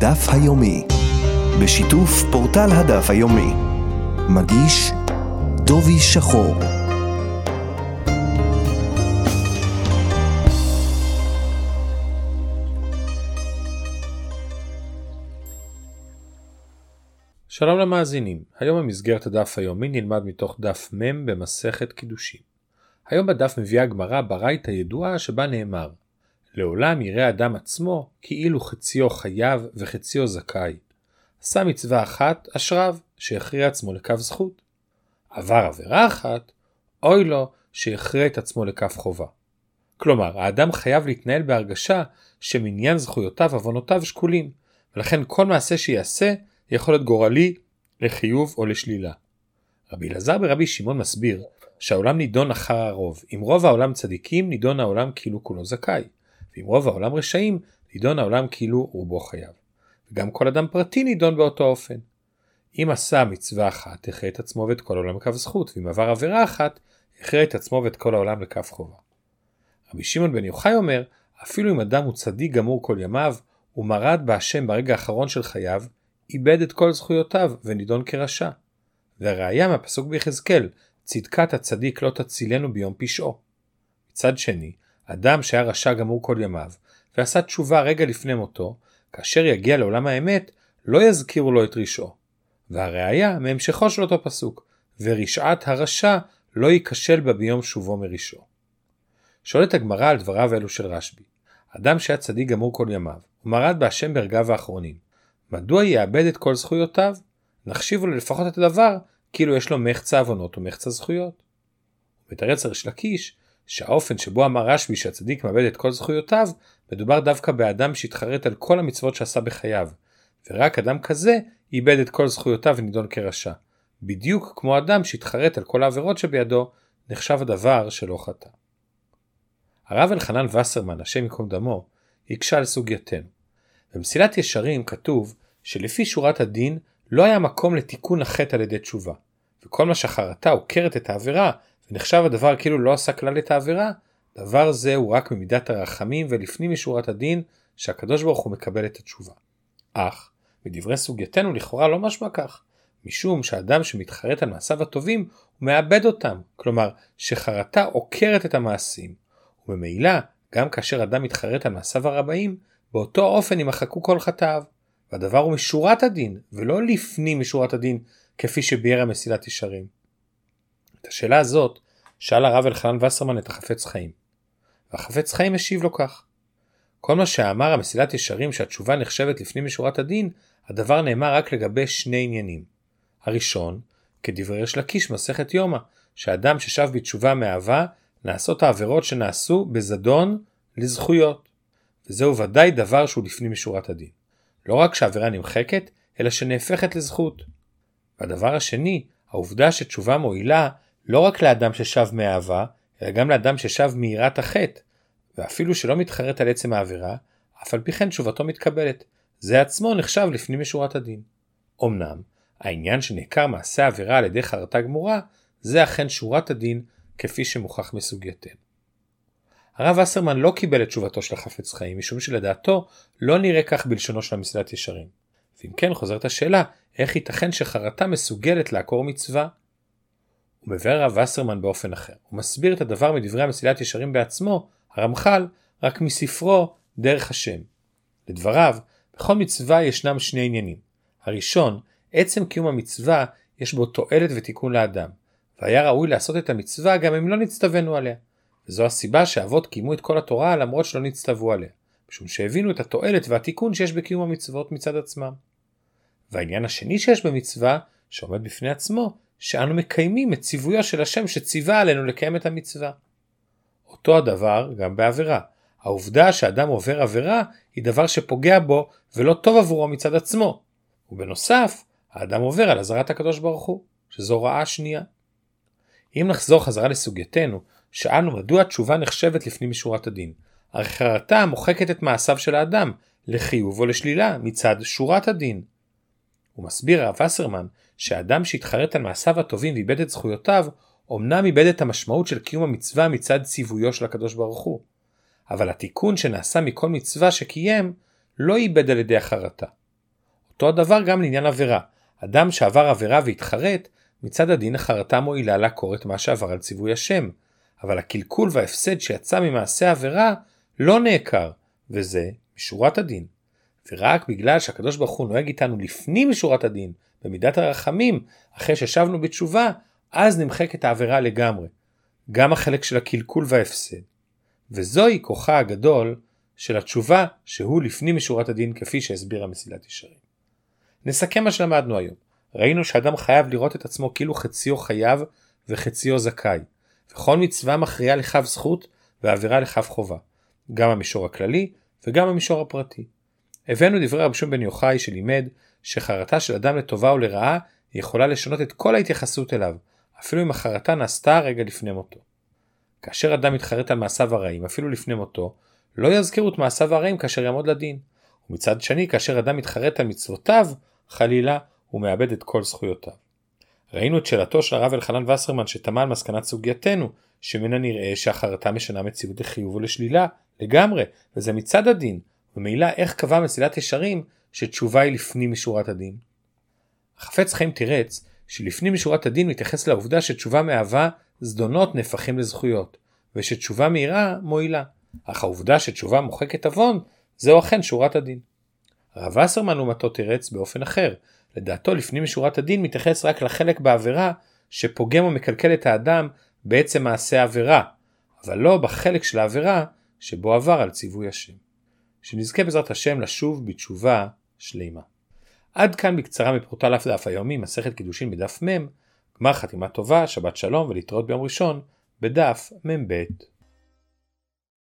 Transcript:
הדף היומי, בשיתוף פורטל הדף היומי. מגיש דובי שחור. שלום למאזינים, היום במסגרת הדף היומי נלמד מתוך דף מ' במסכת קידושין. היום בדף מביאה הגמרא ברייתא ידועה שבה נאמר לעולם יראה אדם עצמו כאילו חציו חייב וחציו זכאי. עשה מצווה אחת אשריו שהכריע עצמו לכף זכות. עבר עבירה אחת אוי לו שהכריע את עצמו לכף חובה. כלומר האדם חייב להתנהל בהרגשה שמניין זכויותיו עוונותיו שקולים ולכן כל מעשה שיעשה יכול להיות גורלי לחיוב או לשלילה. רבי אלעזר ברבי שמעון מסביר שהעולם נידון אחר הרוב. אם רוב העולם צדיקים, נידון העולם כאילו כולו זכאי. ואם רוב העולם רשעים, נידון העולם כאילו רובו חייב. וגם כל אדם פרטי נידון באותו אופן. אם עשה מצווה אחת, הכרה את עצמו ואת כל העולם לכף זכות, ואם עבר עבירה אחת, הכרה את עצמו ואת כל העולם לכף חובה. רבי שמעון בן יוחאי אומר, אפילו אם אדם הוא צדיק גמור כל ימיו, הוא מרד בהשם ברגע האחרון של חייו, איבד את כל זכויותיו ונידון כרשע. והראיה מהפסוק ביחזקאל, צדקת הצדיק לא תצילנו ביום פשעו. מצד שני, אדם שהיה רשע גמור כל ימיו, ועשה תשובה רגע לפני מותו, כאשר יגיע לעולם האמת, לא יזכירו לו את רשעו. והראיה מהמשכו של אותו פסוק, ורשעת הרשע לא ייכשל בה ביום שובו מרשעו. שואלת הגמרא על דבריו אלו של רשב"י, אדם שהיה צדיק גמור כל ימיו, ומרד בהשם ברגעיו האחרונים, מדוע יאבד את כל זכויותיו? נחשיב לו לפחות את הדבר כאילו יש לו מחצה עוונות ומחצה זכויות. מתרץ ריש לקיש שהאופן שבו אמר רשב"י שהצדיק מאבד את כל זכויותיו מדובר דווקא באדם שהתחרט על כל המצוות שעשה בחייו ורק אדם כזה איבד את כל זכויותיו ונידון כרשע. בדיוק כמו אדם שהתחרט על כל העבירות שבידו נחשב הדבר שלא חטא. הרב אלחנן וסרמן השם ייקום דמו הקשה על סוגייתנו. במסילת ישרים כתוב שלפי שורת הדין לא היה מקום לתיקון החטא על ידי תשובה, וכל מה שחרתה עוקרת את העבירה, ונחשב הדבר כאילו לא עשה כלל את העבירה, דבר זה הוא רק ממידת הרחמים ולפנים משורת הדין שהקדוש ברוך הוא מקבל את התשובה. אך, מדברי סוגייתנו לכאורה לא משמע כך, משום שאדם שמתחרט על מעשיו הטובים, הוא מאבד אותם, כלומר שחרטה עוקרת את המעשים, וממילא, גם כאשר אדם מתחרט על מעשיו הרבאים, באותו אופן יימחקו כל חטאיו. והדבר הוא משורת הדין, ולא לפנים משורת הדין, כפי שביאר המסילת ישרים. את השאלה הזאת שאל הרב אלחנן וסרמן את החפץ חיים. והחפץ חיים השיב לו כך: כל מה שאמר המסילת ישרים שהתשובה נחשבת לפנים משורת הדין, הדבר נאמר רק לגבי שני עניינים. הראשון, כדברי יש לקיש מסכת יומא, שאדם ששב בתשובה מאהבה, נעשות העבירות שנעשו בזדון לזכויות. וזהו ודאי דבר שהוא לפנים משורת הדין. לא רק שהעבירה נמחקת, אלא שנהפכת לזכות. והדבר השני, העובדה שתשובה מועילה לא רק לאדם ששב מאהבה, אלא גם לאדם ששב מיראת החטא, ואפילו שלא מתחרט על עצם העבירה, אף על פי כן תשובתו מתקבלת. זה עצמו נחשב לפנים משורת הדין. אמנם, העניין שנעקר מעשה העבירה על ידי חרטה גמורה, זה אכן שורת הדין, כפי שמוכח מסוגייתנו. הרב אסרמן לא קיבל את תשובתו של החפץ חיים משום שלדעתו לא נראה כך בלשונו של המסילת ישרים. ואם כן חוזרת השאלה איך ייתכן שחרטה מסוגלת לעקור מצווה? הוא מבאר הרב אסרמן באופן אחר. הוא מסביר את הדבר מדברי המסילת ישרים בעצמו, הרמח"ל, רק מספרו דרך השם. לדבריו, בכל מצווה ישנם שני עניינים. הראשון, עצם קיום המצווה יש בו תועלת ותיקון לאדם, והיה ראוי לעשות את המצווה גם אם לא נצטווינו עליה. וזו הסיבה שאבות קיימו את כל התורה למרות שלא נצטוו עליה, משום שהבינו את התועלת והתיקון שיש בקיום המצוות מצד עצמם. והעניין השני שיש במצווה, שעומד בפני עצמו, שאנו מקיימים את ציוויו של השם שציווה עלינו לקיים את המצווה. אותו הדבר גם בעבירה. העובדה שאדם עובר עבירה היא דבר שפוגע בו ולא טוב עבורו מצד עצמו. ובנוסף, האדם עובר על אזהרת הקדוש ברוך הוא, שזו הוראה שנייה. אם נחזור חזרה לסוגייתנו, שאלנו מדוע התשובה נחשבת לפנים משורת הדין. הרי חרטה מוחקת את מעשיו של האדם, לחיוב או לשלילה, מצד שורת הדין. הוא מסביר הרב וסרמן שהאדם שהתחרט על מעשיו הטובים ואיבד את זכויותיו, אמנם איבד את המשמעות של קיום המצווה מצד ציוויו של הקדוש ברוך הוא. אבל התיקון שנעשה מכל מצווה שקיים, לא איבד על ידי החרטה. אותו הדבר גם לעניין עבירה. אדם שעבר עבירה והתחרט, מצד הדין החרטה מועילה לעקור את מה שעבר על ציווי השם. אבל הקלקול וההפסד שיצא ממעשה העבירה לא נעקר, וזה משורת הדין. ורק בגלל שהקדוש ברוך הוא נוהג איתנו לפנים משורת הדין, במידת הרחמים, אחרי ששבנו בתשובה, אז נמחקת העבירה לגמרי. גם החלק של הקלקול וההפסד. וזוהי כוחה הגדול של התשובה שהוא לפנים משורת הדין כפי שהסבירה מסילת ישרים. נסכם מה שלמדנו היום. ראינו שאדם חייב לראות את עצמו כאילו חציו חייב וחציו זכאי. וכל מצווה מכריעה לכף זכות ועבירה לכף חובה. גם המישור הכללי וגם המישור הפרטי. הבאנו דברי רבי שמעון בן יוחאי שלימד שחרטה של אדם לטובה או לרעה יכולה לשנות את כל ההתייחסות אליו, אפילו אם החרטה נעשתה רגע לפני מותו. כאשר אדם מתחרט על מעשיו הרעים אפילו לפני מותו, לא יזכירו את מעשיו הרעים כאשר יעמוד לדין. ומצד שני כאשר אדם מתחרט על מצוותיו, חלילה, הוא מאבד את כל זכויותיו. ראינו את שאלתו של הרב אלחנן וסרמן שתמה על מסקנת סוגייתנו, שממנה נראה שהחרטה משנה מציאות לחיוב ולשלילה, לגמרי, וזה מצד הדין, ומילא איך קבע מסילת ישרים שתשובה היא לפנים משורת הדין. החפץ חיים תירץ שלפנים משורת הדין מתייחס לעובדה שתשובה מהווה זדונות נהפכים לזכויות, ושתשובה מהירה מועילה, אך העובדה שתשובה מוחקת עוון, זהו אכן שורת הדין. הרב וסרמן לעומתו תירץ באופן אחר, לדעתו לפנים משורת הדין מתייחס רק לחלק בעבירה שפוגם או מקלקל את האדם בעצם מעשה העבירה, אבל לא בחלק של העבירה שבו עבר על ציווי השם. שנזכה בעזרת השם לשוב בתשובה שלימה. עד כאן בקצרה מפורטל אף דף היומי, מסכת קידושין בדף מ', גמר חתימה טובה, שבת שלום ולהתראות ביום ראשון, בדף מ"ב.